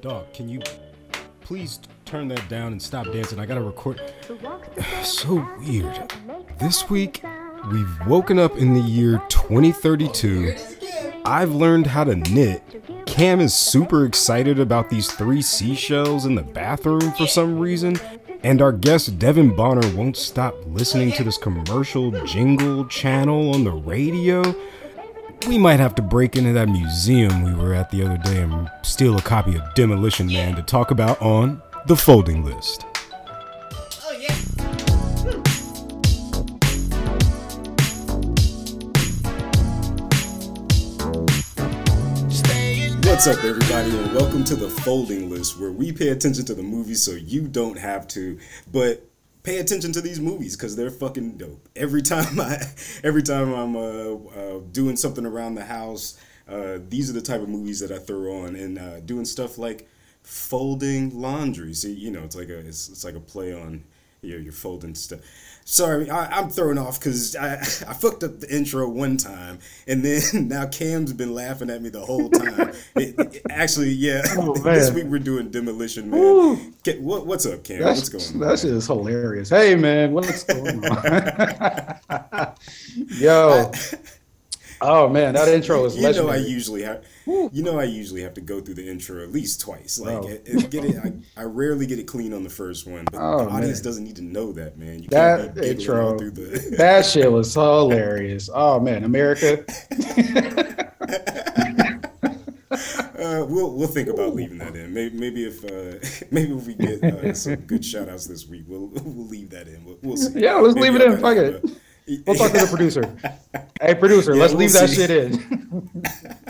Dog, can you please turn that down and stop dancing? I gotta record. so weird. This week, we've woken up in the year 2032. I've learned how to knit. Cam is super excited about these three seashells in the bathroom for some reason. And our guest Devin Bonner won't stop listening to this commercial jingle channel on the radio. We might have to break into that museum we were at the other day and steal a copy of Demolition Man to talk about on the folding list. Oh, What's up, everybody, and welcome to the Folding List, where we pay attention to the movies so you don't have to. But pay attention to these movies because they're fucking dope. Every time I, every time I'm uh, uh, doing something around the house, uh, these are the type of movies that I throw on, and uh, doing stuff like folding laundry. See, you know, it's like a it's, it's like a play on you know, you're folding stuff. Sorry, I, am thrown off because I, I fucked up the intro one time, and then now Cam's been laughing at me the whole time. it, it, actually, yeah, oh, this week we're doing Demolition Man. what, what's up, Cam? That's, what's going on? That shit is hilarious. Hey, man, what's going on? Yo. I, Oh man, that intro is you legendary. know I usually have you know I usually have to go through the intro at least twice. Like it, it, get it, I, I, rarely get it clean on the first one, but oh, the audience man. doesn't need to know that, man. You that intro, the... that shit was hilarious. Oh man, America. Uh, we'll we'll think about leaving that in. Maybe maybe if uh, maybe if we get uh, some good shout outs this week, we'll we'll leave that in. We'll, we'll see. Yeah, let's maybe leave it in. Fuck it. We'll talk to the producer. Hey, producer, yeah, let's we'll leave see. that shit in.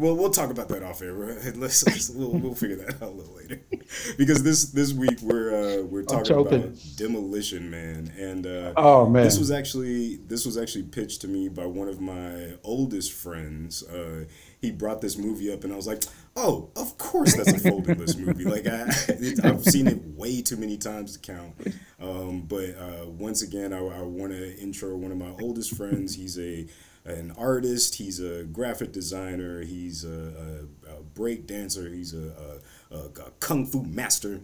Well, we'll talk about that off air. Let's, let's we'll, we'll figure that out a little later. because this this week we're uh, we're talking about Demolition Man, and uh, oh man, this was actually this was actually pitched to me by one of my oldest friends. Uh, he brought this movie up, and I was like, "Oh, of course that's a folding list movie." Like I, have seen it way too many times to count. Um, but uh, once again, I, I want to intro one of my oldest friends. He's a an artist. He's a graphic designer. He's a, a, a break dancer. He's a, a, a kung fu master.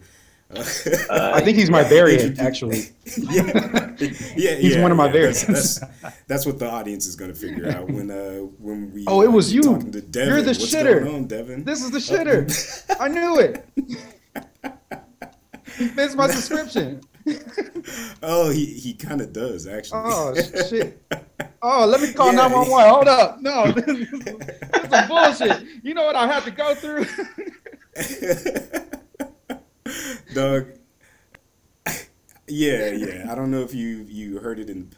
Uh, I think he's my variant, actually. yeah, yeah, he's yeah, one of my yeah. variants. That's, that's, that's, what the audience is going to figure out when uh, when we. Oh, it was you. Talking to Devin. You're the What's shitter. Going on, Devin? This is the shitter. I knew it. he fits my description. oh, he he kind of does actually. Oh shit. Oh, let me call nine one one. Hold up. No, this is, this is some bullshit. You know what I have to go through. Doug. Yeah, yeah. I don't know if you you heard it in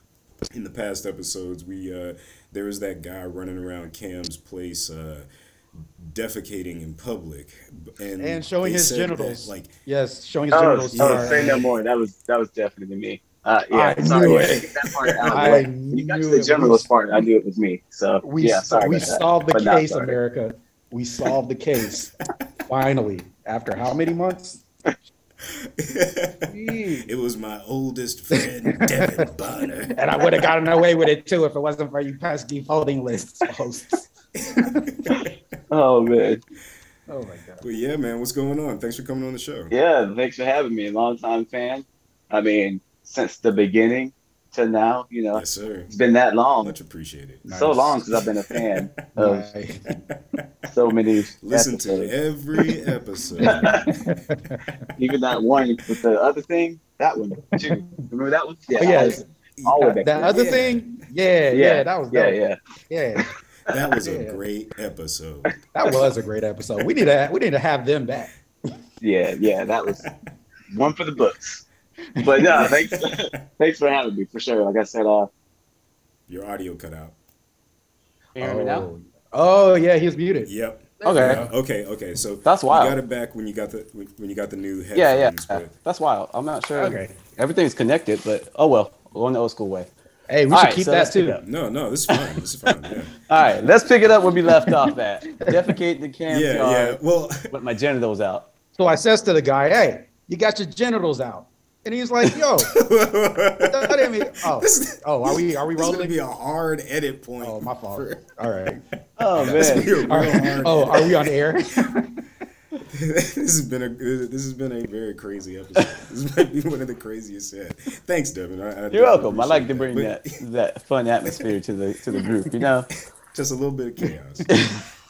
in the past episodes. We uh there was that guy running around Cam's place uh defecating in public and, and showing his genitals. That, like yes, showing his oh, genitals. Oh, say no more. That was that was definitely me. Uh, yeah, I sorry. Knew it. That part out I you got to the genitals part. I knew it was me. So we yeah, sorry. We solved the case, America. We solved the case. Finally, after how many months? it was my oldest friend, Devin Bonner. And I would have gotten away with it too if it wasn't for you pesky folding list hosts. oh man. Oh my god. Well, yeah, man. What's going on? Thanks for coming on the show. Yeah, thanks for having me. Long time fan. I mean, since the beginning to now, you know, yes, sir. it's been that long. Much appreciated. So long since I've been a fan of so many. Listen episodes. to every episode. Even that one with the other thing, that one too. Remember that one? Yeah. Oh, yes. All that, that other yeah. thing, yeah, yeah, yeah, that was dope. yeah, yeah, yeah. That was a great episode. That was a great episode. We need to we need to have them back. Yeah, yeah, that was one for the books. But yeah, thanks thanks for having me for sure. Like I said, uh, your audio cut out. hear me now? Oh, oh yeah, he's muted. Yep. Okay. Uh, okay. Okay. So that's wild. You got it back when you got the when you got the new headphones. Yeah, yeah. But... That's wild. I'm not sure. Okay. Everything's connected, but oh well. Going the old school way. Hey, we All should right, keep so that too. No, no, this is fine. This is fine. Yeah. All right, let's pick it up where we left off at. Defecate the cam yeah, yeah. Well, with my genitals out. So I says to the guy, "Hey, you got your genitals out." And he's like, "Yo, that didn't oh, oh, are we are we rolling?" This be a hard edit point. Oh, my fault. For... All right. Oh man. Are, oh, are we on air? this has been a this has been a very crazy episode. this might be one of the craziest yet. Thanks, Devin. I, I You're welcome. I like to bring that, that that fun atmosphere to the to the group. You know, just a little bit of chaos.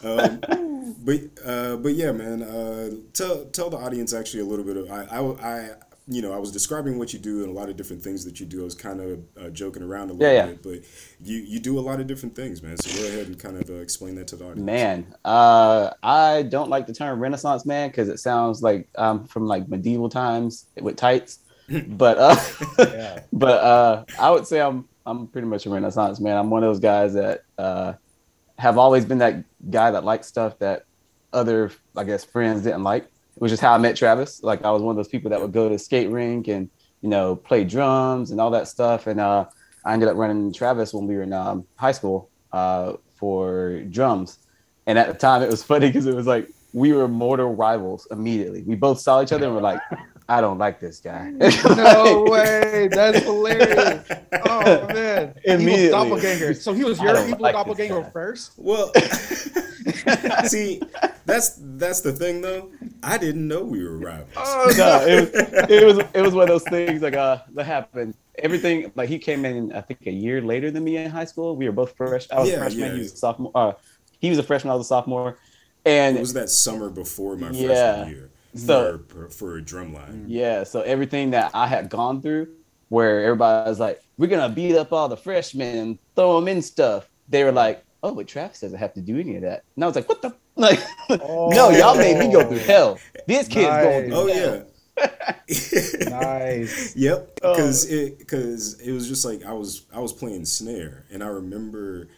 um, but uh, but yeah, man. Uh, tell tell the audience actually a little bit of I I. I you know, I was describing what you do and a lot of different things that you do. I was kind of uh, joking around a little yeah, yeah. bit, but you you do a lot of different things, man. So go ahead and kind of uh, explain that to the audience. Man, uh, I don't like the term Renaissance man because it sounds like I'm from like medieval times with tights. but uh, yeah. but uh, I would say I'm I'm pretty much a Renaissance man. I'm one of those guys that uh, have always been that guy that likes stuff that other I guess friends didn't like which is how I met Travis. Like I was one of those people that would go to skate rink and you know play drums and all that stuff. And uh, I ended up running Travis when we were in um, high school uh, for drums. And at the time, it was funny because it was like we were mortal rivals immediately. We both saw each other and were like, I don't like this guy. no way. That's hilarious. Oh man. Immediately. doppelganger. So he was your evil like doppelganger first? Well see, that's that's the thing though. I didn't know we were rivals. Oh no, it was, it was it was one of those things like uh that happened. Everything like he came in I think a year later than me in high school. We were both fresh. I was yeah, a freshman, yeah. he was a sophomore. Uh, he was a freshman, I was a sophomore. And it was that summer before my yeah. freshman year so for, for a drumline. Yeah, so everything that I had gone through, where everybody was like, "We're gonna beat up all the freshmen and throw them in stuff," they were like, "Oh, but Travis doesn't have to do any of that." And I was like, "What the like? Oh. no, y'all made me go through hell. This kid's nice. going through oh, hell." yeah. nice. Yep. Because oh. it because it was just like I was I was playing snare and I remember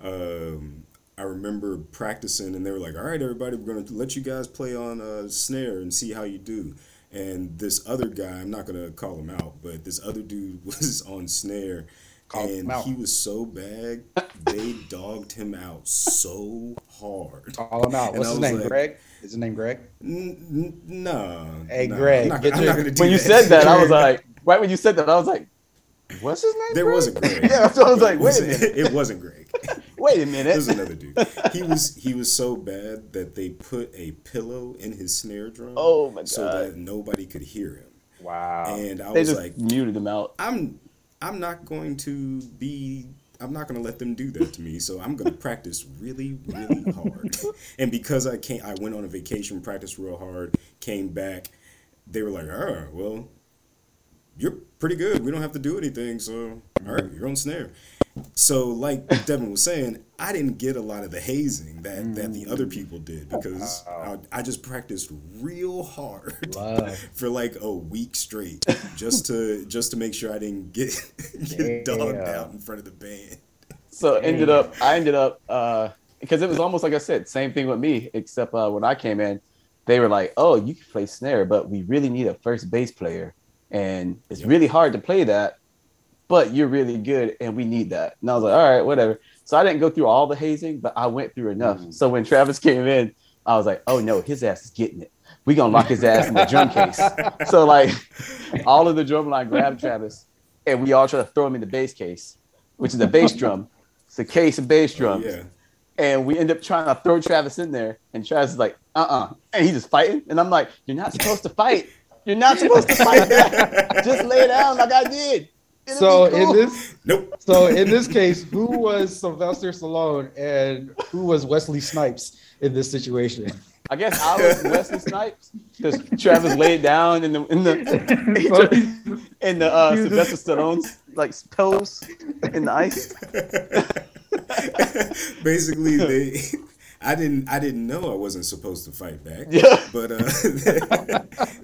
um, I remember practicing, and they were like, "All right, everybody, we're gonna let you guys play on a snare and see how you do." And this other guy, I'm not gonna call him out, but this other dude was on snare, call and he was so bad, they dogged him out so hard. Call him out. What's his name? Like, Greg. Is his name Greg? N- no. Hey, Greg. I'm not, not when you said that, I was like, right when you said that, I was like, What's his name? There Greg? wasn't Greg. yeah, so I was like, wait a minute. It wasn't Greg. wait a minute. There's another dude. He was he was so bad that they put a pillow in his snare drum. Oh my god! So that nobody could hear him. Wow. And I they was like, muted him out. I'm I'm not going to be. I'm not going to let them do that to me. So I'm going to practice really, really hard. and because I can't, I went on a vacation, practiced real hard, came back. They were like, "Oh, well, you're pretty good. We don't have to do anything. So, all right, you're on snare. So, like Devin was saying, I didn't get a lot of the hazing that, that the other people did because I, I just practiced real hard for like a week straight just to just to make sure I didn't get get dogged out in front of the band. So ended up, I ended up uh, because it was almost like I said, same thing with me, except uh, when I came in, they were like, "Oh, you can play snare, but we really need a first bass player." And it's yep. really hard to play that, but you're really good, and we need that. And I was like, all right, whatever. So I didn't go through all the hazing, but I went through enough. Mm. So when Travis came in, I was like, oh no, his ass is getting it. We gonna lock his ass in the drum case. So like, all of the drum line grabbed Travis, and we all try to throw him in the bass case, which is a bass drum. It's a case of bass oh, drums. Oh, yeah. And we end up trying to throw Travis in there, and Travis is like, uh uh-uh. uh and he's just fighting. And I'm like, you're not supposed to fight. You're not supposed to fight back. Just lay down like I did. It'll so cool. in this, nope. So in this case, who was Sylvester Stallone and who was Wesley Snipes in this situation? I guess I was Wesley Snipes because Travis laid down in the in the in the uh, Sylvester Stallone's like pose in the ice. Basically, they I didn't I didn't know I wasn't supposed to fight back. Yeah. But uh,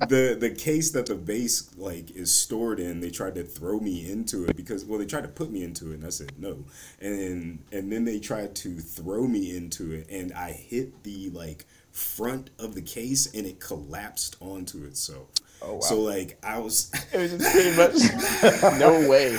the the case that the base like is stored in, they tried to throw me into it because well they tried to put me into it and I said no. And and then they tried to throw me into it and I hit the like front of the case and it collapsed onto itself. Oh, wow. So like I was It was just pretty much no way.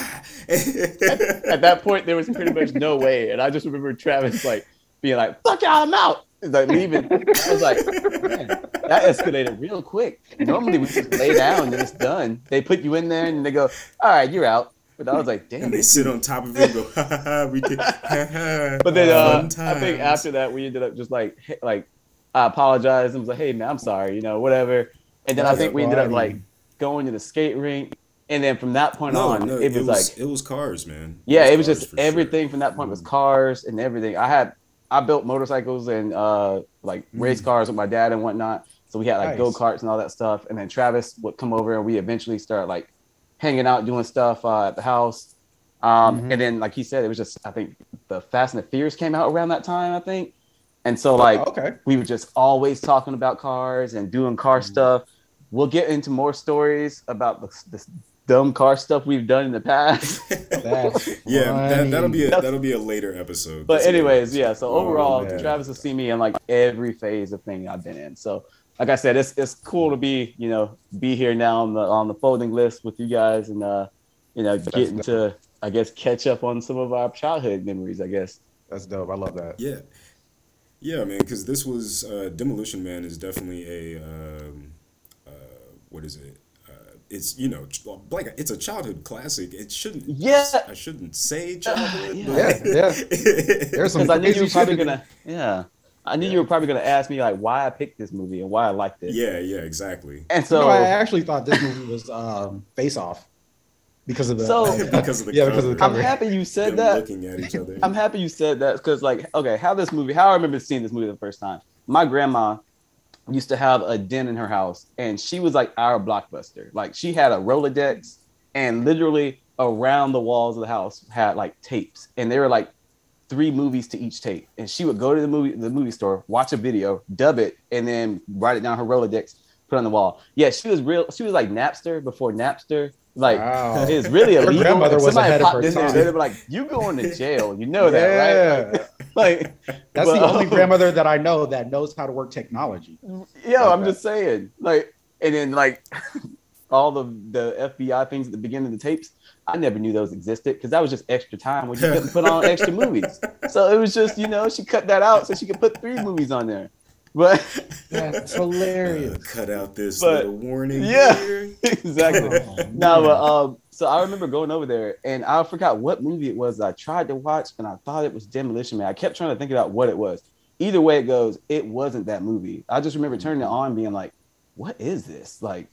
at, at that point there was pretty much no way. And I just remember Travis like being like, fuck y'all, I'm out. It's like leaving. I was like, man, that escalated real quick. Normally we just lay down and it's done. They put you in there and they go, all right, you're out. But I was like, damn. And they sit on top of it and go, ha ha ha, we did, ha ha. But then uh, I think after that we ended up just like, like I apologized and was like, hey man, I'm sorry, you know, whatever. And then I think we ended up like going to the skate rink. And then from that point no, on, no, it, was it, was like it was cars, man. It yeah, was it was just everything sure. from that point was cars and everything. I had I built motorcycles and uh like mm. race cars with my dad and whatnot. So we had like nice. go karts and all that stuff. And then Travis would come over and we eventually start like hanging out doing stuff uh, at the house. Um, mm-hmm. And then, like he said, it was just I think the Fast and the Furious came out around that time. I think, and so like oh, okay. we were just always talking about cars and doing car mm-hmm. stuff. We'll get into more stories about this, this dumb car stuff we've done in the past. yeah, that, will be a, that'll be a later episode. But anyways, yeah. So oh, overall, oh, Travis has seen me in like every phase of thing I've been in. So like I said, it's it's cool to be you know be here now on the on the folding list with you guys and uh you know getting to I guess catch up on some of our childhood memories. I guess that's dope. I love that. Yeah, yeah, man. Because this was uh, Demolition Man is definitely a um, uh, what is it? It's you know like it's a childhood classic. It shouldn't. Yeah. I shouldn't say childhood. yeah, yeah. There's some. I knew you were probably gonna. Yeah. I knew yeah. you were probably going to ask me like why I picked this movie and why I liked it. Yeah, yeah, exactly. And so I actually thought this movie was um, Face Off because of the so because of the yeah because of the cover. I'm happy you said that. Looking at each other. I'm happy you said that because like okay, how this movie, how I remember seeing this movie the first time. My grandma used to have a den in her house, and she was like our blockbuster. Like she had a Rolodex, and literally around the walls of the house had like tapes, and they were like three movies to each tape. And she would go to the movie the movie store, watch a video, dub it, and then write it down her Rolodex, put on the wall. Yeah, she was real. She was like Napster before Napster. Like wow. it's really illegal. Her grandmother was ahead of her time. They'd be like, "You going to jail? You know that, yeah. right?" Like, that's but, the only um, grandmother that I know that knows how to work technology. Yeah, like I'm that. just saying. Like, and then like all the the FBI things at the beginning of the tapes. I never knew those existed because that was just extra time when you couldn't put on extra movies. So it was just, you know, she cut that out so she could put three movies on there. But that's hilarious. Uh, cut out this but, little warning. Yeah, exactly. Oh, no, but um, so I remember going over there and I forgot what movie it was I tried to watch and I thought it was Demolition Man. I kept trying to think about what it was. Either way it goes, it wasn't that movie. I just remember turning it on being like, what is this? Like,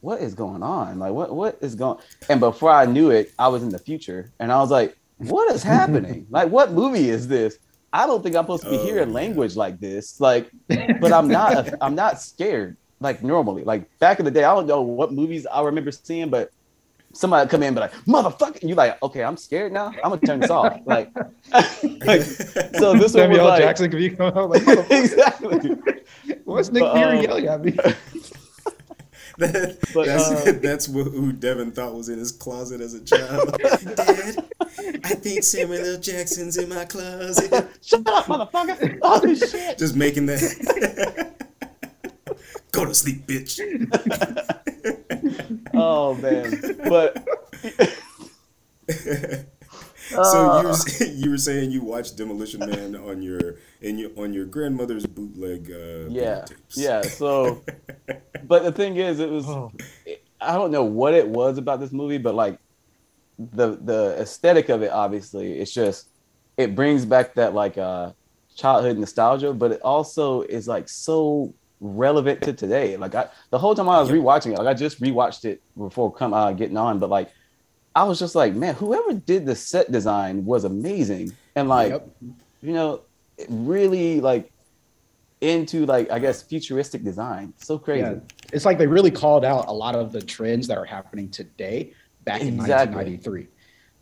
what is going on? Like, what what is going? And before I knew it, I was in the future, and I was like, what is happening? like, what movie is this? I don't think I'm supposed to be oh, hearing yeah. language like this. Like, but I'm not. I'm not scared like normally. Like back in the day, I don't know what movies I remember seeing, but somebody come in and be like, motherfucker, you like, okay, I'm scared now. I'm gonna turn this off. Like, like so this Samuel L. Like, Jackson could be coming out like, exactly. What's Nick Fury um, yelling at me? that, but, that's uh, that's what, who Devin thought was in his closet as a child. Dad, I think Samuel L. Jackson's in my closet. Shut up, motherfucker! Holy shit! Just making that. Go to sleep, bitch. oh man, but. So uh, you were, you were saying you watched Demolition Man on your in your on your grandmother's bootleg uh, yeah tapes. yeah so but the thing is it was oh. I don't know what it was about this movie but like the the aesthetic of it obviously it's just it brings back that like uh childhood nostalgia but it also is like so relevant to today like I the whole time I was rewatching it like I just rewatched it before come uh, getting on but like I was just like, man, whoever did the set design was amazing, and like, yep. you know, really like into like I guess futuristic design. So crazy. Yeah. It's like they really called out a lot of the trends that are happening today back in exactly. 1993.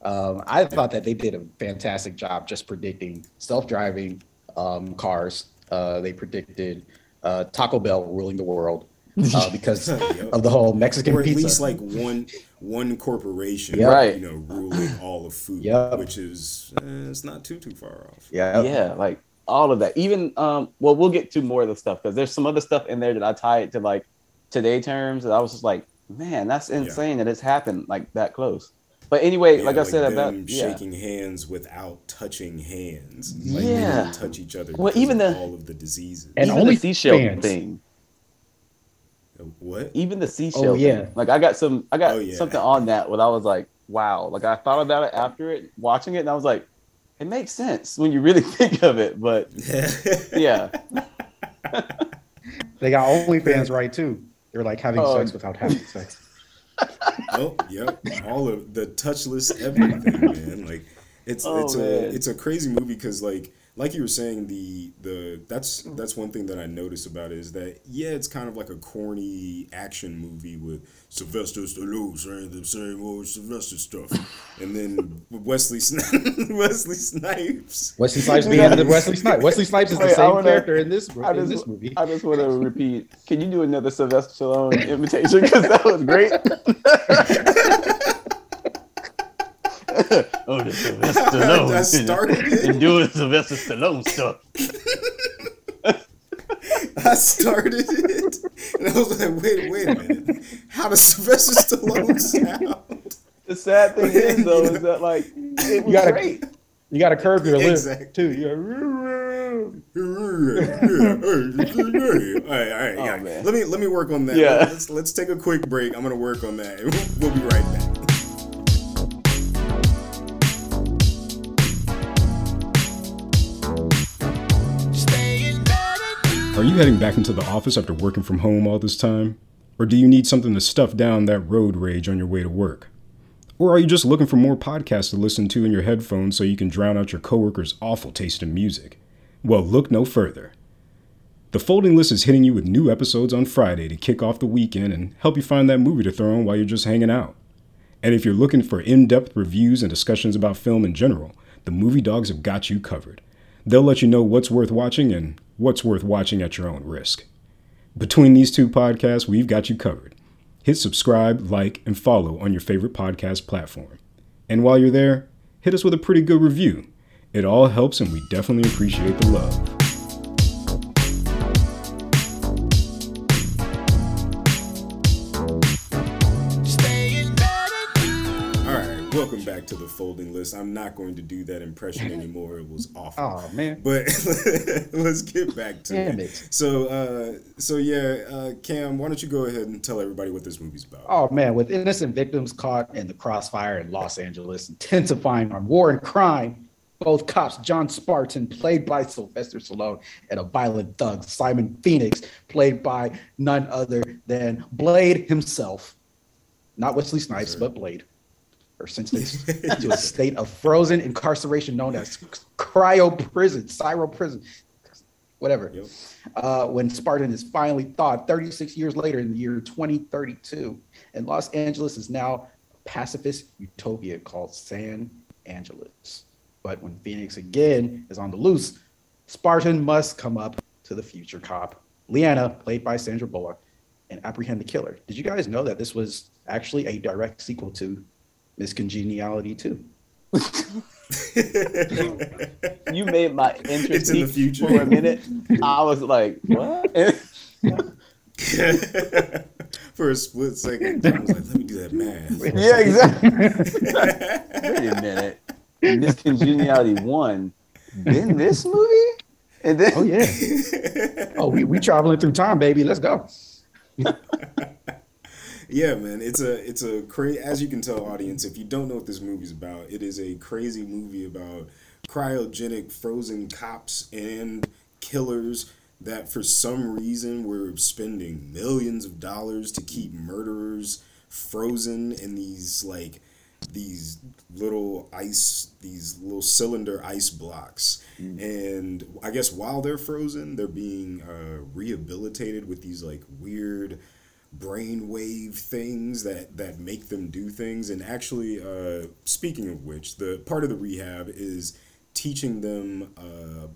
Um, I thought that they did a fantastic job just predicting self-driving um, cars. Uh, they predicted uh, Taco Bell ruling the world uh, because of the whole Mexican or at pizza. least like one one corporation, yep. right? You know, ruling all of food, yep. which is eh, it's not too too far off. Yeah, yeah, like all of that. Even um, well, we'll get to more of the stuff because there's some other stuff in there that I tie it to like today terms. That I was just like, man, that's insane yeah. that it's happened like that close. But anyway, yeah, like, like I said about yeah. shaking hands without touching hands. Like yeah, touch each other. Well, even the all of the diseases and even only the seashell fans. thing what? Even the seashell. Oh yeah. Thing. Like I got some. I got oh, yeah. something on that when I was like, wow. Like I thought about it after it, watching it, and I was like, it makes sense when you really think of it. But yeah. they got OnlyFans right too. They're like having oh. sex without having sex. oh, yep. All of the touchless everything, man. Like it's oh, it's man. a it's a crazy movie because like like you were saying the the that's mm-hmm. that's one thing that I noticed about it is that yeah it's kind of like a corny action movie with Sylvester Stallone saying the same old Sylvester stuff, and then Wesley Wesley Snipes Wesley Snipes being the Wesley Snipes Wesley Snipes is the same wanna, character in this I in this movie. I just want to repeat. Can you do another Sylvester Stallone imitation because that was great. oh, the Sylvester Stallone. I started and, and doing Sylvester Stallone stuff. I started it, and I was like, "Wait, wait a minute! How does Sylvester Stallone sound?" The sad thing is, though, is that like it was you gotta, great. You got to curve your exactly. lip too. Yeah. all right, all right. Oh, yeah. Let me let me work on that. Yeah. Let's let's take a quick break. I'm gonna work on that. We'll be right back. Are you heading back into the office after working from home all this time? Or do you need something to stuff down that road rage on your way to work? Or are you just looking for more podcasts to listen to in your headphones so you can drown out your coworkers' awful taste in music? Well, look no further. The Folding List is hitting you with new episodes on Friday to kick off the weekend and help you find that movie to throw on while you're just hanging out. And if you're looking for in depth reviews and discussions about film in general, the Movie Dogs have got you covered. They'll let you know what's worth watching and what's worth watching at your own risk. Between these two podcasts, we've got you covered. Hit subscribe, like, and follow on your favorite podcast platform. And while you're there, hit us with a pretty good review. It all helps, and we definitely appreciate the love. Back to the folding list. I'm not going to do that impression anymore. It was awful. Oh man! But let's get back to Damn it. it. So, uh, so yeah, uh, Cam, why don't you go ahead and tell everybody what this movie's about? Oh man, with innocent victims caught in the crossfire in Los Angeles, intensifying on war and crime, both cops, John Spartan, played by Sylvester Stallone, and a violent thug, Simon Phoenix, played by none other than Blade himself. Not Wesley Snipes, but Blade or sentenced to a state of frozen incarceration known as cryo prison, Cyro prison, whatever. Yep. Uh, when Spartan is finally thawed 36 years later in the year 2032, and Los Angeles is now a pacifist utopia called San Angeles. But when Phoenix again is on the loose, Spartan must come up to the future cop, Leanna, played by Sandra Bullock, and apprehend the killer. Did you guys know that this was actually a direct sequel to Miss Congeniality too. you made my interest in the future for a minute. I was like, what? for a split second, I was like, let me do that math. Yeah, exactly. Wait a minute. Miss Congeniality one, then this movie? And then Oh yeah. oh, we we traveling through time, baby. Let's go yeah, man, it's a it's a crazy. As you can tell, audience, if you don't know what this movie's about, it is a crazy movie about cryogenic frozen cops and killers that for some reason were spending millions of dollars to keep murderers frozen in these like these little ice these little cylinder ice blocks mm. and i guess while they're frozen they're being uh, rehabilitated with these like weird brainwave things that that make them do things. And actually uh, speaking of which the part of the rehab is teaching them uh,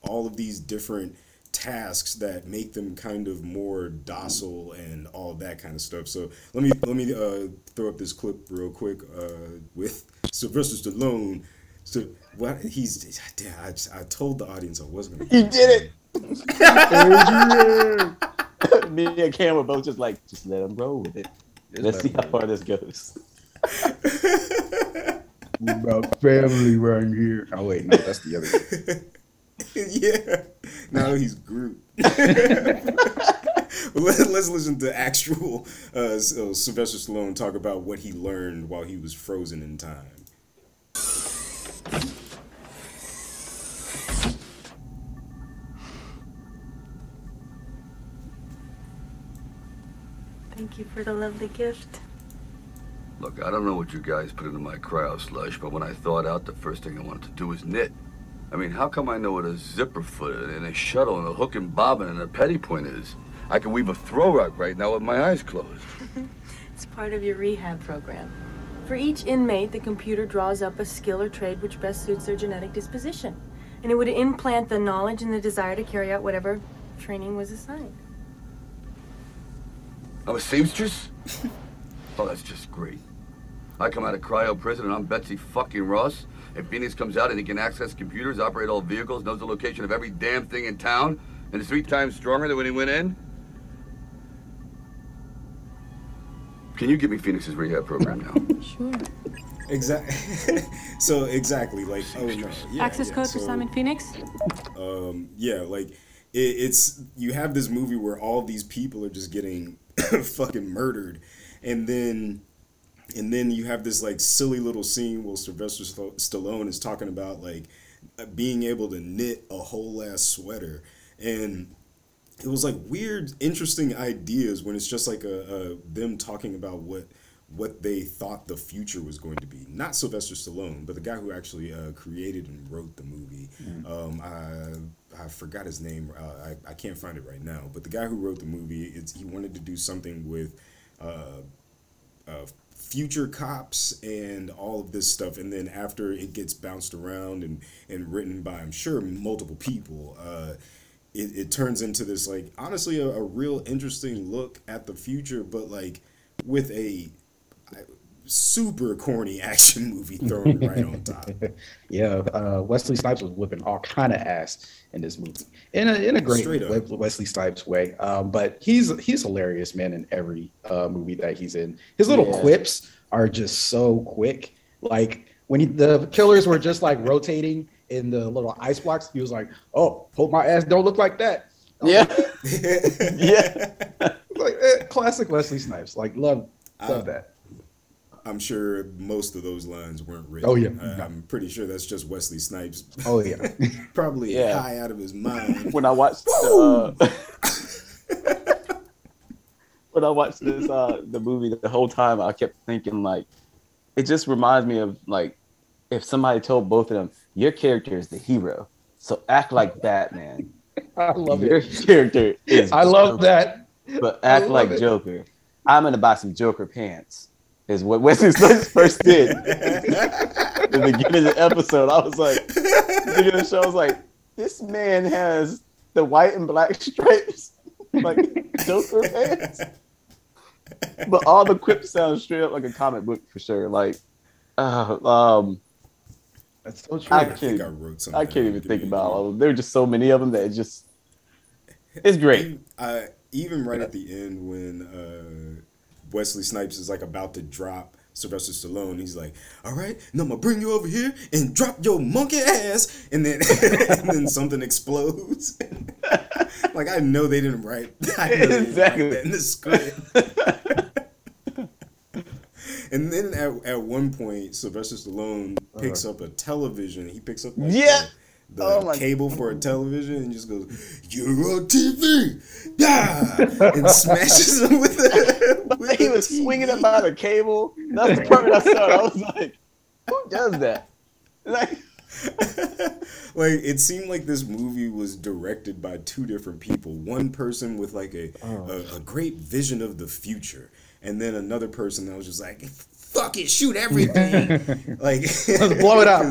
all of these different tasks that make them kind of more docile and all that kind of stuff. So let me let me uh, throw up this clip real quick uh, with Sylvester Stallone. So what he's damn, I, I told the audience I wasn't gonna he did it me and Cam were both just like, just let him roll with it. Just Let's see how far this goes. about family right here. Oh wait, no, that's the other. yeah, Now he's Groot. Let, us listen to actual uh, Sylvester Stallone talk about what he learned while he was frozen in time. Thank you for the lovely gift. Look, I don't know what you guys put into my cryo slush, but when I thawed out, the first thing I wanted to do was knit. I mean, how come I know what a zipper foot and a shuttle and a hook and bobbin and a petty point is? I can weave a throw rug right now with my eyes closed. it's part of your rehab program. For each inmate, the computer draws up a skill or trade which best suits their genetic disposition. And it would implant the knowledge and the desire to carry out whatever training was assigned. I'm a seamstress? oh, that's just great. I come out of cryo prison and I'm Betsy fucking Ross. If Phoenix comes out and he can access computers, operate all vehicles, knows the location of every damn thing in town, and is three times stronger than when he went in, can you give me Phoenix's rehab program now? sure. Exactly. so exactly like oh no. Yeah, Access yeah. code so, for Simon Phoenix. Um. Yeah. Like it, it's you have this movie where all these people are just getting fucking murdered, and then and then you have this like silly little scene where Sylvester Stallone is talking about like being able to knit a whole ass sweater, and it was like weird, interesting ideas when it's just like a, a them talking about what what they thought the future was going to be. Not Sylvester Stallone, but the guy who actually uh, created and wrote the movie. Mm. Um, I I forgot his name. Uh, I I can't find it right now. But the guy who wrote the movie, it's he wanted to do something with. Uh, uh, future cops and all of this stuff and then after it gets bounced around and and written by i'm sure multiple people uh, it, it turns into this like honestly a, a real interesting look at the future but like with a super corny action movie thrown right on top. Yeah, uh, Wesley Snipes was whipping all kind of ass in this movie in a in a great Wesley Snipes way. Um, but he's he's hilarious, man, in every uh, movie that he's in. His little yeah. quips are just so quick. Like when he, the killers were just like rotating in the little ice blocks, he was like, "Oh, hope my ass don't look like that." Yeah, yeah. like eh, classic Wesley Snipes. Like love love that. I'm sure most of those lines weren't written. Oh yeah, uh, I'm pretty sure that's just Wesley Snipes. Oh yeah, probably yeah. high out of his mind. when I watched the, uh, when I watched this uh, the movie, the whole time I kept thinking like, it just reminds me of like, if somebody told both of them, your character is the hero, so act like Batman. I love your it. character is. I love Joker, that. But act like it. Joker. I'm gonna buy some Joker pants is what Wesley Snipes first did. In the beginning of the episode, I was like, beginning of the show, I was like, this man has the white and black stripes, like Joker pants. But all the quips sound straight up like a comic book for sure. Like, uh, um, that's so true. I, can't, I, I, I can't even think about all of them. There are just so many of them that it just it's great. I, even right at the end when uh, Wesley Snipes is like about to drop Sylvester Stallone. He's like, "All right, now I'm gonna bring you over here and drop your monkey ass," and then and then something explodes. like I know they didn't write exactly didn't write in the script. and then at, at one point, Sylvester Stallone picks uh-huh. up a television. He picks up like yeah. The, the oh cable for a television and just goes, "You're on TV, yeah," and smashes him with it. With he was swinging it by the cable. That's the part I saw. I was like, "Who does that?" Like, like it seemed like this movie was directed by two different people. One person with like a oh. a, a great vision of the future, and then another person that was just like, "Fuck it, shoot everything!" like, let's blow it up.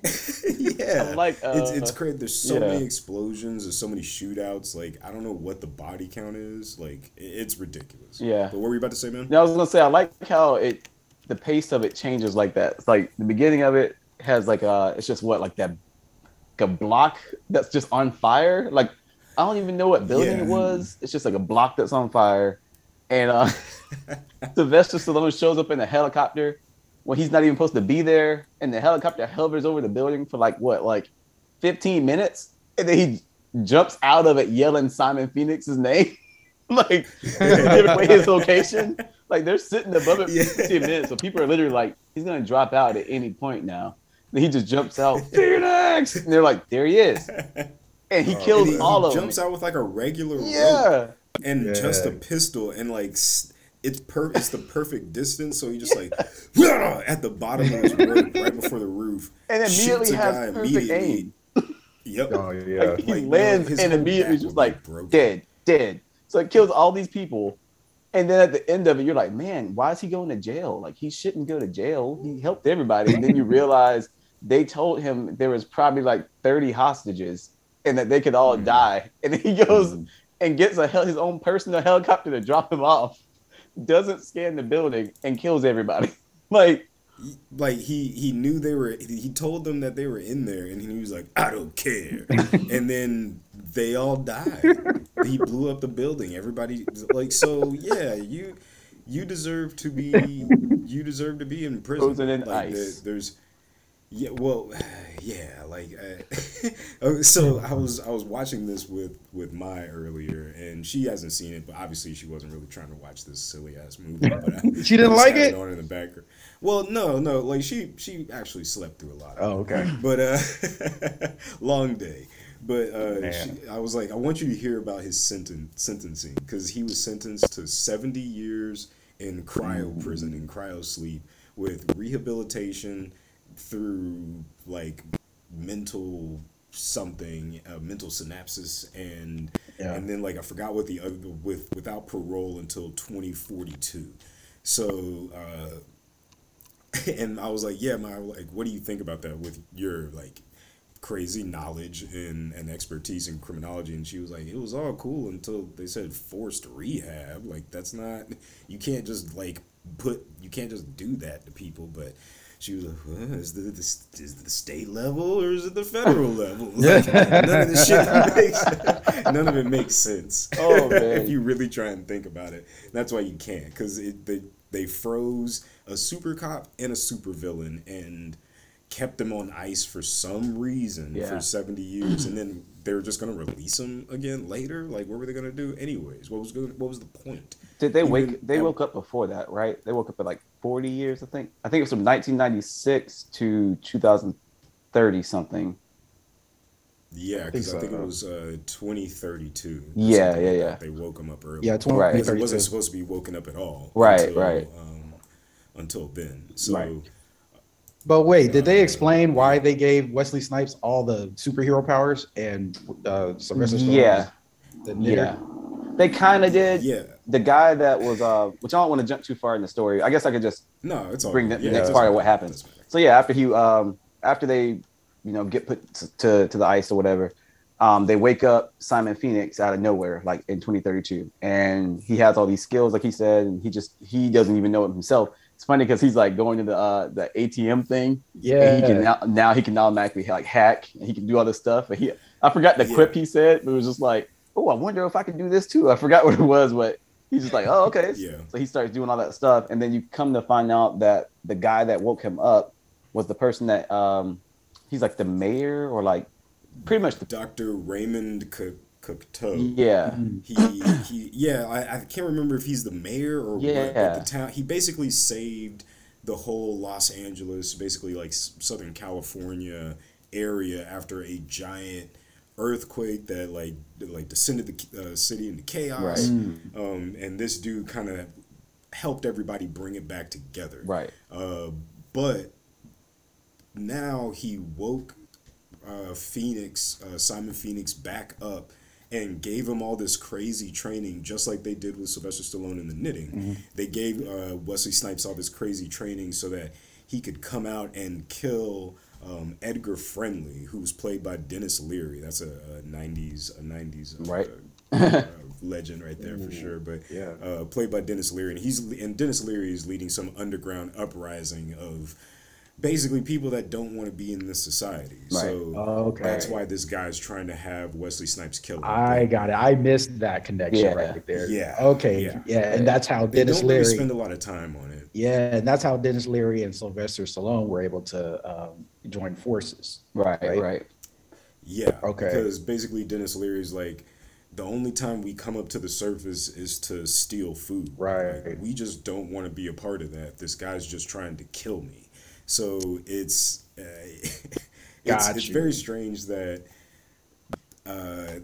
yeah, like uh, it's it's crazy. There's so yeah. many explosions. There's so many shootouts. Like I don't know what the body count is. Like it's ridiculous. Yeah. But what were you about to say, man? Yeah, I was gonna say I like how it the pace of it changes like that. It's like the beginning of it has like a it's just what like that like a block that's just on fire. Like I don't even know what building yeah. it was. It's just like a block that's on fire, and uh, Sylvester Stallone shows up in a helicopter when he's not even supposed to be there, and the helicopter hovers over the building for like what, like 15 minutes, and then he jumps out of it yelling Simon Phoenix's name, like giving away his location. Like they're sitting above it for yeah. 15 minutes, so people are literally like, he's gonna drop out at any point now. And he just jumps out, Phoenix, and they're like, there he is. And he uh, kills and he, all he of jumps them. out with like a regular yeah. rope. And yeah. just a pistol and like it's per it's the perfect distance. So he just like at the bottom of his rope right before the roof, and immediately has perfect immediately. aim. Yep. Oh yeah. Like, he like, lands and immediately just like dead, dead. So it kills all these people. And then at the end of it, you're like, man, why is he going to jail? Like he shouldn't go to jail. He helped everybody. And then you realize they told him there was probably like 30 hostages and that they could all mm. die. And he goes mm. And gets a his own personal helicopter to drop him off, doesn't scan the building and kills everybody. like like he he knew they were he told them that they were in there and he was like i don't care. And then they all died. He blew up the building. Everybody like so yeah you you deserve to be you deserve to be in prison. Frozen in like, ice. there's yeah, well, yeah, like uh, oh, so I was I was watching this with with Mai earlier, and she hasn't seen it, but obviously she wasn't really trying to watch this silly ass movie. But I, she didn't like it. On in the background. Well, no, no, like she she actually slept through a lot. oh, okay. But uh, long day. But uh, she, I was like, I want you to hear about his sentence sentencing because he was sentenced to seventy years in cryo prison in cryo sleep with rehabilitation through like mental something, uh, mental synapses, and yeah. and then like I forgot what the other with without parole until twenty forty two. So. Uh, and I was like, yeah, my like, what do you think about that with your like crazy knowledge and, and expertise in criminology? And she was like, it was all cool until they said forced rehab. Like that's not you can't just like put you can't just do that to people. But she was like, well, is, the, is it the state level or is it the federal level? Like, none of this shit makes none of it makes sense. Oh man! if you really try and think about it, that's why you can't because they they froze a super cop and a super villain and kept them on ice for some reason yeah. for 70 years and then they were just going to release them again later like what were they going to do anyways what was going what was the point did they Even, wake they woke up before that right they woke up at like 40 years i think i think it was from 1996 to 2030 something yeah, because I, think, so. I think it was uh, 2032. Yeah, yeah, yeah. They woke him up early. Yeah, 20, right. Because it wasn't supposed to be woken up at all. Right, until, right. Um, until then. So. Right. But wait, did they explain why they gave Wesley Snipes all the superhero powers and uh, Sylvester Stallone? Yeah, the yeah, they kind of did. Yeah, the guy that was, uh, which I don't want to jump too far in the story. I guess I could just no, it's all bring the yeah, next part of what happens. So yeah, after he, um, after they you know, get put to, to the ice or whatever. Um, they wake up Simon Phoenix out of nowhere, like in 2032, and he has all these skills, like he said, and he just he doesn't even know it himself. It's funny because he's like going to the uh, the ATM thing. Yeah. he can now, now he can automatically like hack and he can do all this stuff. But he I forgot the yeah. quip he said, but it was just like, oh, I wonder if I can do this too. I forgot what it was, but he's just like, oh, okay. Yeah. So he starts doing all that stuff, and then you come to find out that the guy that woke him up was the person that um he's like the mayor or like pretty much the Dr. Raymond Cocteau. Yeah. He he yeah, I, I can't remember if he's the mayor or yeah. what, but the town he basically saved the whole Los Angeles, basically like Southern California area after a giant earthquake that like like descended the uh, city into chaos. Right. Mm. Um, and this dude kind of helped everybody bring it back together. Right. Uh, but now he woke uh, Phoenix, uh, Simon Phoenix, back up and gave him all this crazy training, just like they did with Sylvester Stallone in The Knitting. Mm-hmm. They gave uh, Wesley Snipes all this crazy training so that he could come out and kill um, Edgar Friendly, who was played by Denis Leary. That's a, a '90s a '90s uh, right. Uh, legend right there for sure. But yeah, uh, played by Denis Leary, and he's and Denis Leary is leading some underground uprising of basically people that don't want to be in this society. Right. So okay. that's why this guy's trying to have Wesley Snipes kill him. I got it. I missed that connection yeah. right there. Yeah. Okay. Yeah. yeah. And that's how they Denis Leary really spend a lot of time on it. Yeah, and that's how Denis Leary and Sylvester Stallone were able to um, join forces. Right. Right. right. Yeah. Okay. Because basically Denis Leary is like the only time we come up to the surface is to steal food. Right. Like, we just don't want to be a part of that. This guy's just trying to kill me. So it's uh, it's, it's very strange that uh,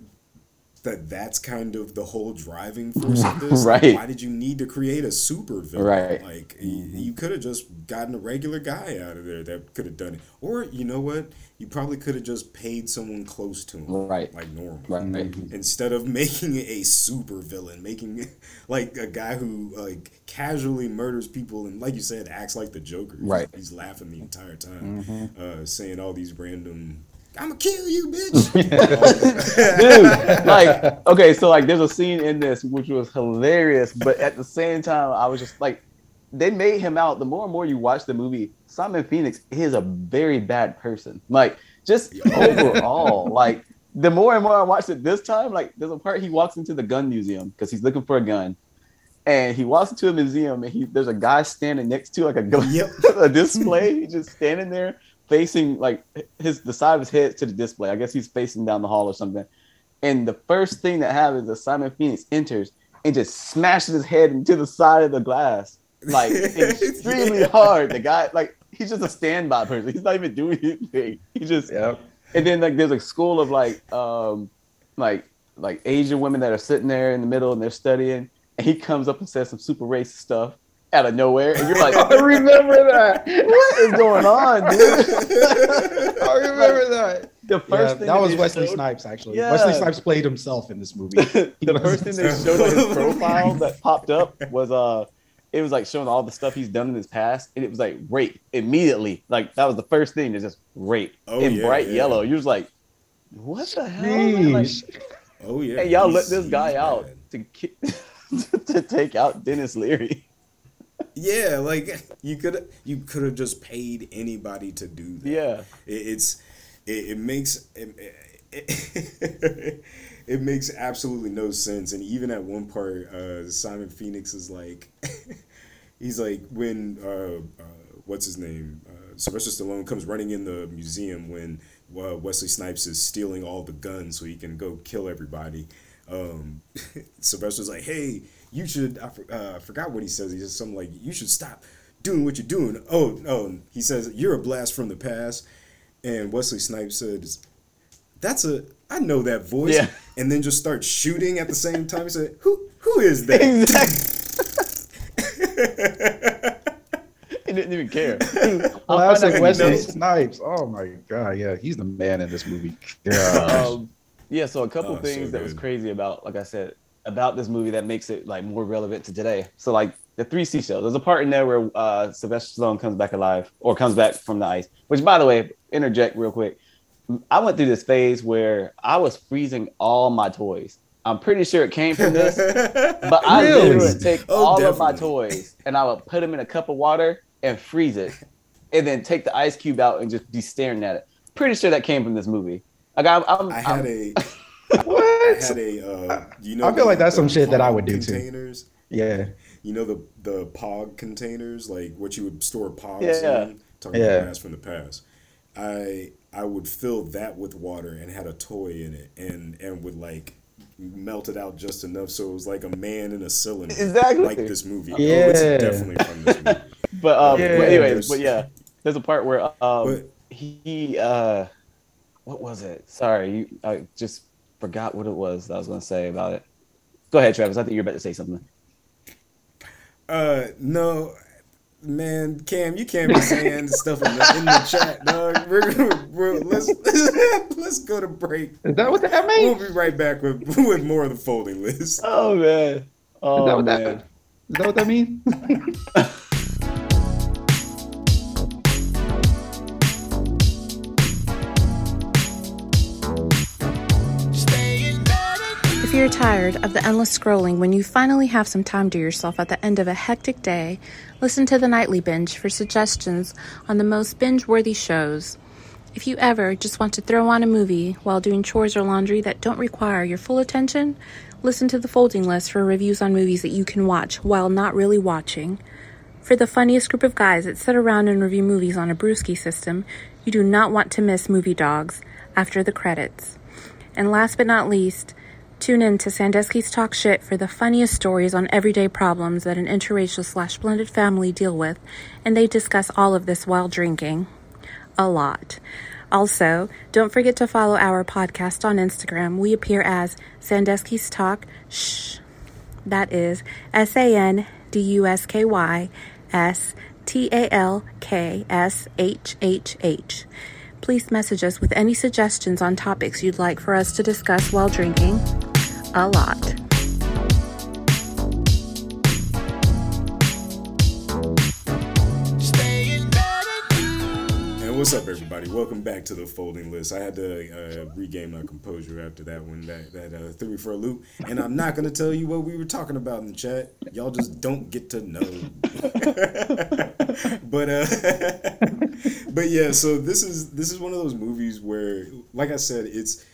that that's kind of the whole driving force of this. right. Like, why did you need to create a super villain? Right. Like mm-hmm. you, could have just gotten a regular guy out of there that could have done it. Or you know what? You probably could have just paid someone close to him. Right. Like normal. Right. Mm-hmm. Instead of making it a super villain, making like a guy who like casually murders people and like you said, acts like the Joker. Right. He's, he's laughing the entire time. Mm-hmm. Uh, saying all these random I'm gonna kill you, bitch. Dude, like, okay, so like, there's a scene in this which was hilarious, but at the same time, I was just like, they made him out. The more and more you watch the movie, Simon Phoenix is a very bad person. Like, just overall, like, the more and more I watched it this time, like, there's a part he walks into the gun museum because he's looking for a gun, and he walks into a museum and he there's a guy standing next to like a gun, yep. a display. He's just standing there facing like his the side of his head to the display. I guess he's facing down the hall or something. And the first thing that happens is Simon Phoenix enters and just smashes his head into the side of the glass, like extremely yeah. hard. The guy, like, he's just a standby person. He's not even doing anything. He just, yep. and then like there's a school of like, um, like, like Asian women that are sitting there in the middle and they're studying, and he comes up and says some super racist stuff, out of nowhere, and you're like, I remember that. What is going on, dude? I remember that. The first yeah, thing that, was Wesley showed, Snipes actually. Yeah. Wesley Snipes played himself in this movie. the first thing they showed on his profile that popped up was uh it was like showing all the stuff he's done in his past, and it was like rape immediately. Like that was the first thing, is just rape oh, in yeah, bright yeah. yellow. You was like, what the hell? Like, oh yeah. And y'all let this guy out to to take out Denis Leary. Yeah, like you could you could have just paid anybody to do that. Yeah, it, it's it, it makes it, it, it, makes absolutely no sense. And even at one part, uh, Simon Phoenix is like, he's like when uh, uh, what's his name uh, Sylvester Stallone comes running in the museum when uh, Wesley Snipes is stealing all the guns so he can go kill everybody. Um, Sylvester's like, hey you should. I uh, forgot what he says. He says something like, "You should stop doing what you're doing." Oh, oh, he says, "You're a blast from the past," and Wesley Snipes says, "That's a. I know that voice." Yeah. And then just start shooting at the same time. He said, "Who? Who is that?" Exactly. he didn't even care. well, I was like Wesley Snipes. Oh my god, yeah, he's the man in this movie. Yeah. Um, yeah. So a couple oh, things so that was crazy about, like I said, about this movie that makes it like more relevant to today. So like the three seashells. There's a part in there where uh, Sylvester Stallone comes back alive or comes back from the ice. Which, by the way, interject real quick. I went through this phase where I was freezing all my toys. I'm pretty sure it came from this, but I really? would take oh, all definitely. of my toys and I would put them in a cup of water and freeze it, and then take the ice cube out and just be staring at it. Pretty sure that came from this movie. Like I'm, I'm i had I'm, a what? I had a, uh, you know, I feel like that's some shit that I would do containers? too. Yeah. You know the the Pog containers, like what you would store Pogs yeah. in. Talking yeah. about from the past. I I would fill that with water and had a toy in it, and and would like melt it out just enough so it was like a man in a cylinder. Exactly. Like this movie. Yeah. Oh, it's definitely from this movie. but um, yeah. but anyways, but yeah, there's a part where um but, he uh, what was it? Sorry, you I just forgot what it was that I was going to say about it. Go ahead, Travis. I think you're about to say something. Uh, no, man, Cam, you can't be saying stuff in the, in the chat, dog. We're, we're, let's let's go to break. Is that what that means? We'll be right back with with more of the folding list. Oh man, oh is that man, that, is that what that means? you're tired of the endless scrolling when you finally have some time to yourself at the end of a hectic day, listen to the Nightly Binge for suggestions on the most binge worthy shows. If you ever just want to throw on a movie while doing chores or laundry that don't require your full attention, listen to the folding list for reviews on movies that you can watch while not really watching. For the funniest group of guys that sit around and review movies on a brewski system, you do not want to miss Movie Dogs after the credits. And last but not least, Tune in to Sandusky's Talk Shit for the funniest stories on everyday problems that an interracial slash blended family deal with, and they discuss all of this while drinking. A lot. Also, don't forget to follow our podcast on Instagram. We appear as Sandusky's Talk. Shh. That is S A N D U S K Y S T A L K S H H H. Please message us with any suggestions on topics you'd like for us to discuss while drinking a lot. what's up, everybody? Welcome back to the folding list. I had to uh, regain my composure after that one that that uh, threw me for a loop, and I'm not gonna tell you what we were talking about in the chat. Y'all just don't get to know. but uh, but yeah, so this is this is one of those movies where, like I said, it's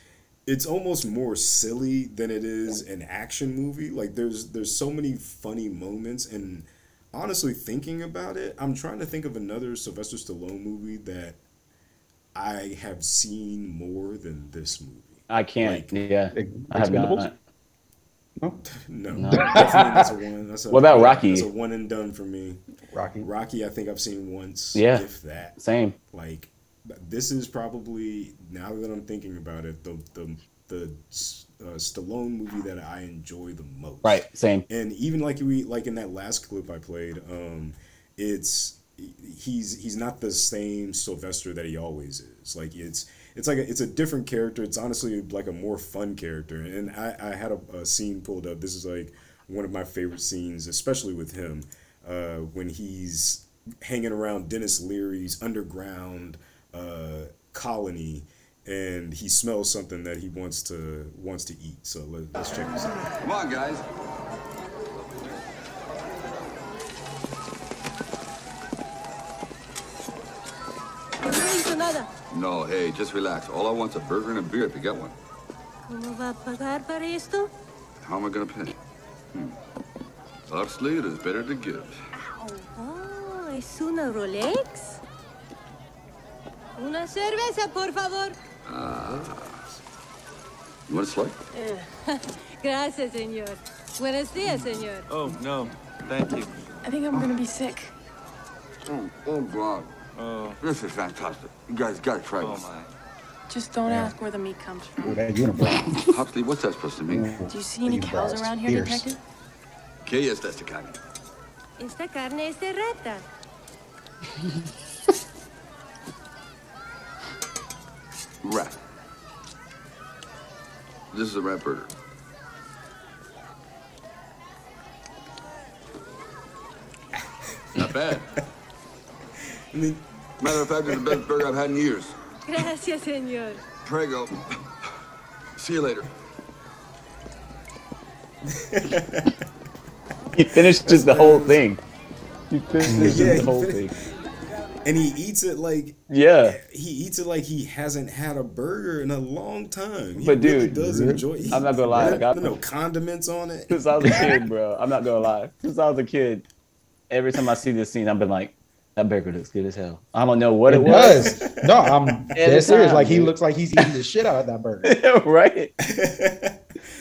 it's almost more silly than it is an action movie. Like there's there's so many funny moments and honestly thinking about it, I'm trying to think of another Sylvester Stallone movie that I have seen more than this movie. I can't. Like, yeah, I have not. No, no, no. that's a one. That's a, what about Rocky? That's a one and done for me. Rocky. Rocky, I think I've seen once. Yeah, if that. Same. Like, this is probably now that I'm thinking about it, the the the uh, Stallone movie that I enjoy the most. Right, same. And even like we like in that last clip I played, um, it's he's he's not the same Sylvester that he always is. Like it's it's like a, it's a different character. It's honestly like a more fun character. And I, I had a, a scene pulled up. This is like one of my favorite scenes, especially with him, uh, when he's hanging around Denis Leary's underground uh, colony and he smells something that he wants to wants to eat. So let, us check this out. Come on, guys. No, hey, just relax. All I want's a burger and a beer if you got one. ¿Cómo va a pagar para esto? How am I gonna pay? Hmm. Obviously, it is better to give. Oh, ¿es una Rolex? Una cerveza, por favor. Ah. You want a slice? Gracias, señor. Buenos días, señor. Oh, no. Thank you. I think I'm gonna be sick. Oh, oh God. Oh. This is fantastic. You guys gotta try oh, this. My. Just don't yeah. ask where the meat comes from. Oh, that unibrow. Huxley, what's that supposed to mean? Do you see any cows around here, Fierce. detective? ¿Qué es esta carne? Esta carne es de rata. rat. This is a rat burger. Not bad. I mean, matter of fact, it's the best burger I've had in years. Gracias, señor. Prego. See you later. he finishes the whole thing. He finishes yeah, the whole thing and he eats it like yeah. he eats it like he hasn't had a burger in a long time. He but really dude does enjoy it i'm not gonna lie like, I, no condiments on it. Since i was a kid bro i'm not gonna lie. Since i was a kid every time i see this scene i've been like that burger looks good as hell. I don't know what it, it was. No i'm dead serious. Like he looks like he's eating the shit out of that burger. Right.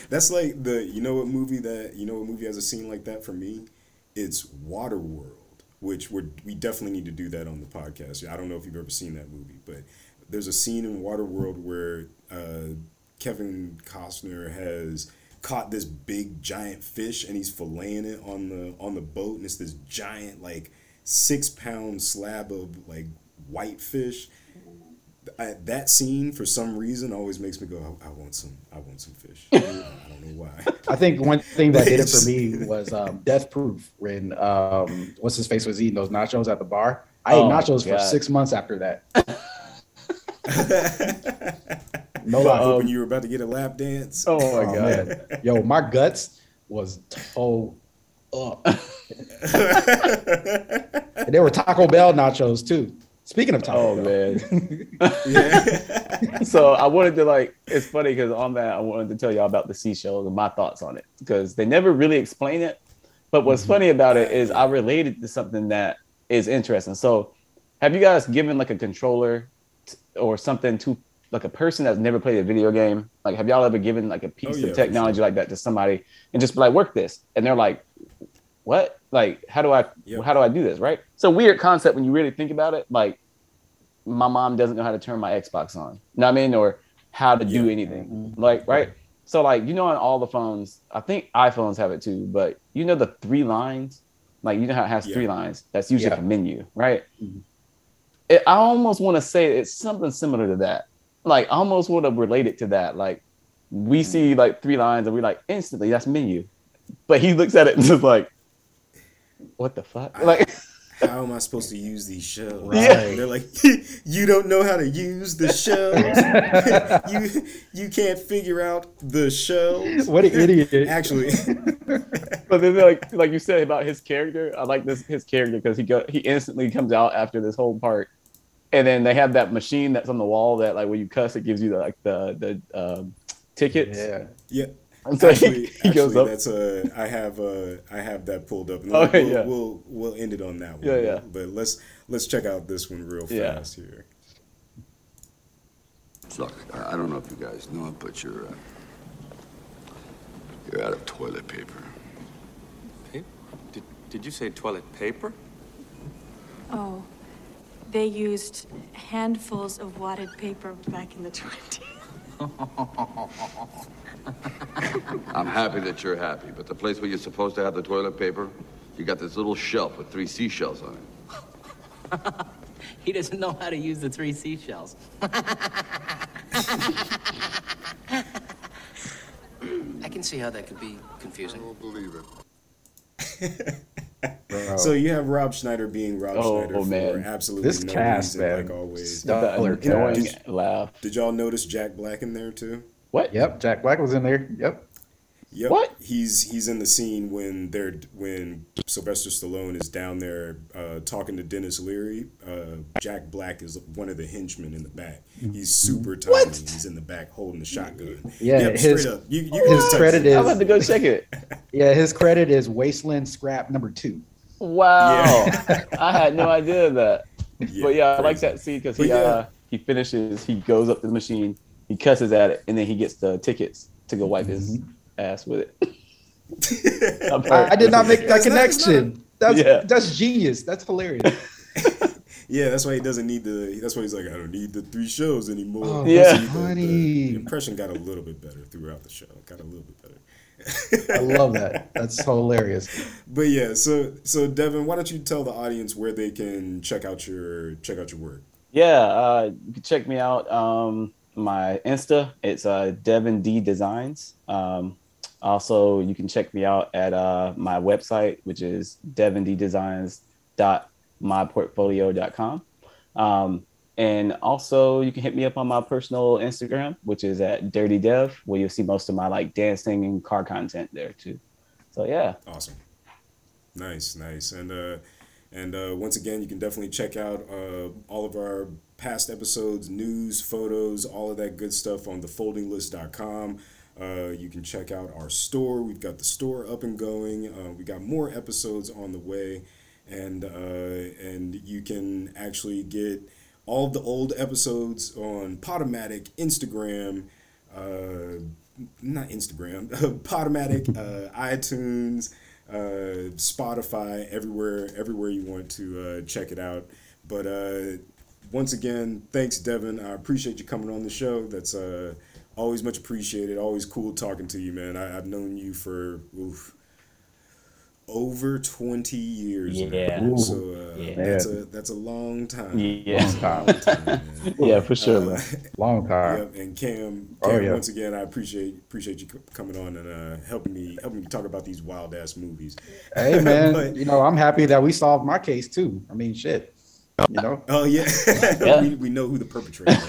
That's like the you know what movie that you know what movie has a scene like that for me? It's waterworld which we we definitely need to do that on the podcast. I don't know if you've ever seen that movie, but there's a scene in Waterworld where uh, Kevin Costner has caught this big giant fish and he's filleting it on the on the boat, and it's this giant like six pound slab of like white fish I, that scene for some reason always makes me go, I, I want some, I want some fish. I don't know why. I think one thing that did it for me was um, Death Proof when um, what's his face was eating those nachos at the bar. I oh ate nachos for six months after that. no lie. Um, when you were about to get a lap dance. Oh my oh, god, man. yo, my guts was toe up. and they were Taco Bell nachos too. Speaking of Taco oh man, yeah. so I wanted to like. It's funny because on that I wanted to tell y'all about the seashells and my thoughts on it because they never really explain it. But what's mm-hmm. funny about it is I related to something that is interesting. So, have you guys given like a controller t- or something to like a person that's never played a video game? Like, have y'all ever given like a piece oh, yeah, of technology sure. like that to somebody and just be like, work this, and they're like, what? Like, how do I yep. how do I do this? Right? It's a weird concept when you really think about it. Like, my mom doesn't know how to turn my Xbox on. You know what I mean? Or how to do anything. Like, right? So like, you know, on all the phones, I think iPhones have it too, but you know the three lines? Like you know how it has Yeah. three lines? That's usually Yeah. a menu, right? Mhm. It, I almost want to say it's something similar to that. Like I almost want to relate it to that. Like we see like three lines and we like instantly that's menu. But he looks at it and just like, what the fuck? Like How am I supposed to use these shells? Right. They're like, you don't know how to use the shells. you you can't figure out the shells. What an idiot. Actually, but then like like you said about his character, I like this his character because he go he instantly comes out after this whole part, and then they have that machine that's on the wall that like when you cuss it gives you the, like the the um, tickets. Yeah. yeah. And so Actually, he, he goes actually, up. that's uh, I have uh, I have that pulled up. And Okay, we'll, yeah. we'll we'll end it on that one. Yeah, yeah. But let's let's check out this one real Yeah. fast here. Look, I I don't know if you guys know it, but you're uh, you're out of toilet paper. Paper? Did, did you say toilet paper? Oh, they used handfuls of wadded paper back in the 20s. I'm happy that you're happy, but the place where you're supposed to have the toilet paper, you got this little shelf with three seashells on it. He doesn't know how to use the three seashells. I can see how that could be confusing. I don't believe it. Bro. So you have Rob Schneider being Rob Oh, Schneider oh, for man. absolutely This no cast, reason, man. like always. the Stellar annoying cast. laugh. Did y'all notice Jack Black in there too? What? Yep. Jack Black was in there. Yep. Yep. What? He's he's in the scene when they're when Sylvester Stallone is down there uh, talking to Denis Leary. Uh, Jack Black is one of the henchmen in the back. He's super tiny. He's in the back holding the shotgun. Yeah, Yep, his- straight up. You, you can His just touch credit it. I'm about to go check it. yeah. His credit is Wasteland Scrap number two. Wow, I had no idea that. Yeah, but yeah, I like that scene because he yeah. uh, he finishes, he goes up to the machine, he cusses at it, and then he gets the tickets to go wipe his ass with it. I, I did not make that That's not- that's connection. That's Yeah. that's genius. That's hilarious. Yeah, that's why he doesn't need the. That's why he's like, I don't need the three shows anymore. Oh, Yeah. Plus, the- funny. The, impression got a little bit better throughout the show. Got a little bit better. I love that. That's hilarious. But yeah, so so Devin, why don't you tell the audience where they can check out your check out your work? Yeah, uh, you can check me out. Um, my Insta, it's uh, Devin D Designs. Um, also, you can check me out at uh, my website, which is devinddesigns.myportfolio.com. Um, and also, you can hit me up on my personal Instagram, which is at Dirty Dev, where you'll see most of my like dancing and car content there too. So yeah, Awesome. Nice, nice. And uh and uh once again you can definitely check out uh all of our past episodes, news, photos, all of that good stuff on thefoldinglist.com. Uh, you can check out our store. We've got the store up and going. Uh, we got more episodes on the way, and uh, and you can actually get all the old episodes on Podomatic, Instagram, uh, not Instagram, Podomatic, uh, iTunes, uh, Spotify, everywhere, everywhere you want to uh, check it out. But uh, once again, thanks, Devin. I appreciate you coming on the show. That's uh, always much appreciated. Always cool talking to you, man. I, I've known you for oof, over twenty years. Yeah. now. So uh, Yeah. that's a that's a long time. Yeah. That's a long time, yeah, for sure. Uh, man. Long time. Yep, and Cam, Oh, Cam yeah. once again, I appreciate appreciate you c- coming on and uh, helping me helping me talk about these wild ass movies. Hey man, But- you know I'm happy that we solved my case too. I mean, shit. You know, oh yeah, Yeah. we, we know who the perpetrator is.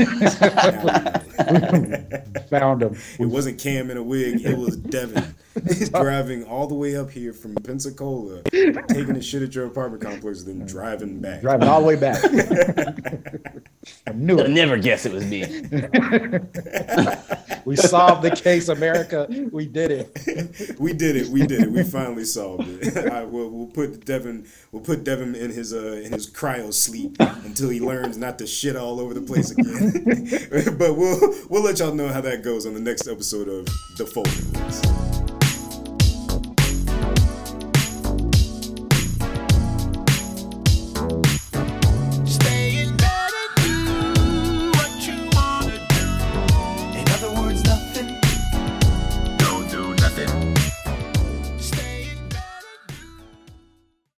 Now we know. found him. it wasn't Cam in a wig; it was Devin He's driving all the way up here from Pensacola, taking a shit at your apartment complex, then driving back. Driving all the way back. I knew You'll it. never guess it was me. We solved the case, America. We did it. we did it. We did it. We finally solved it. I, we'll, we'll put Devin. We'll put Devin in his uh, in his cryo sleep until he learns not to shit all over the place again. but we'll we'll let y'all know how that goes on the next episode of the List.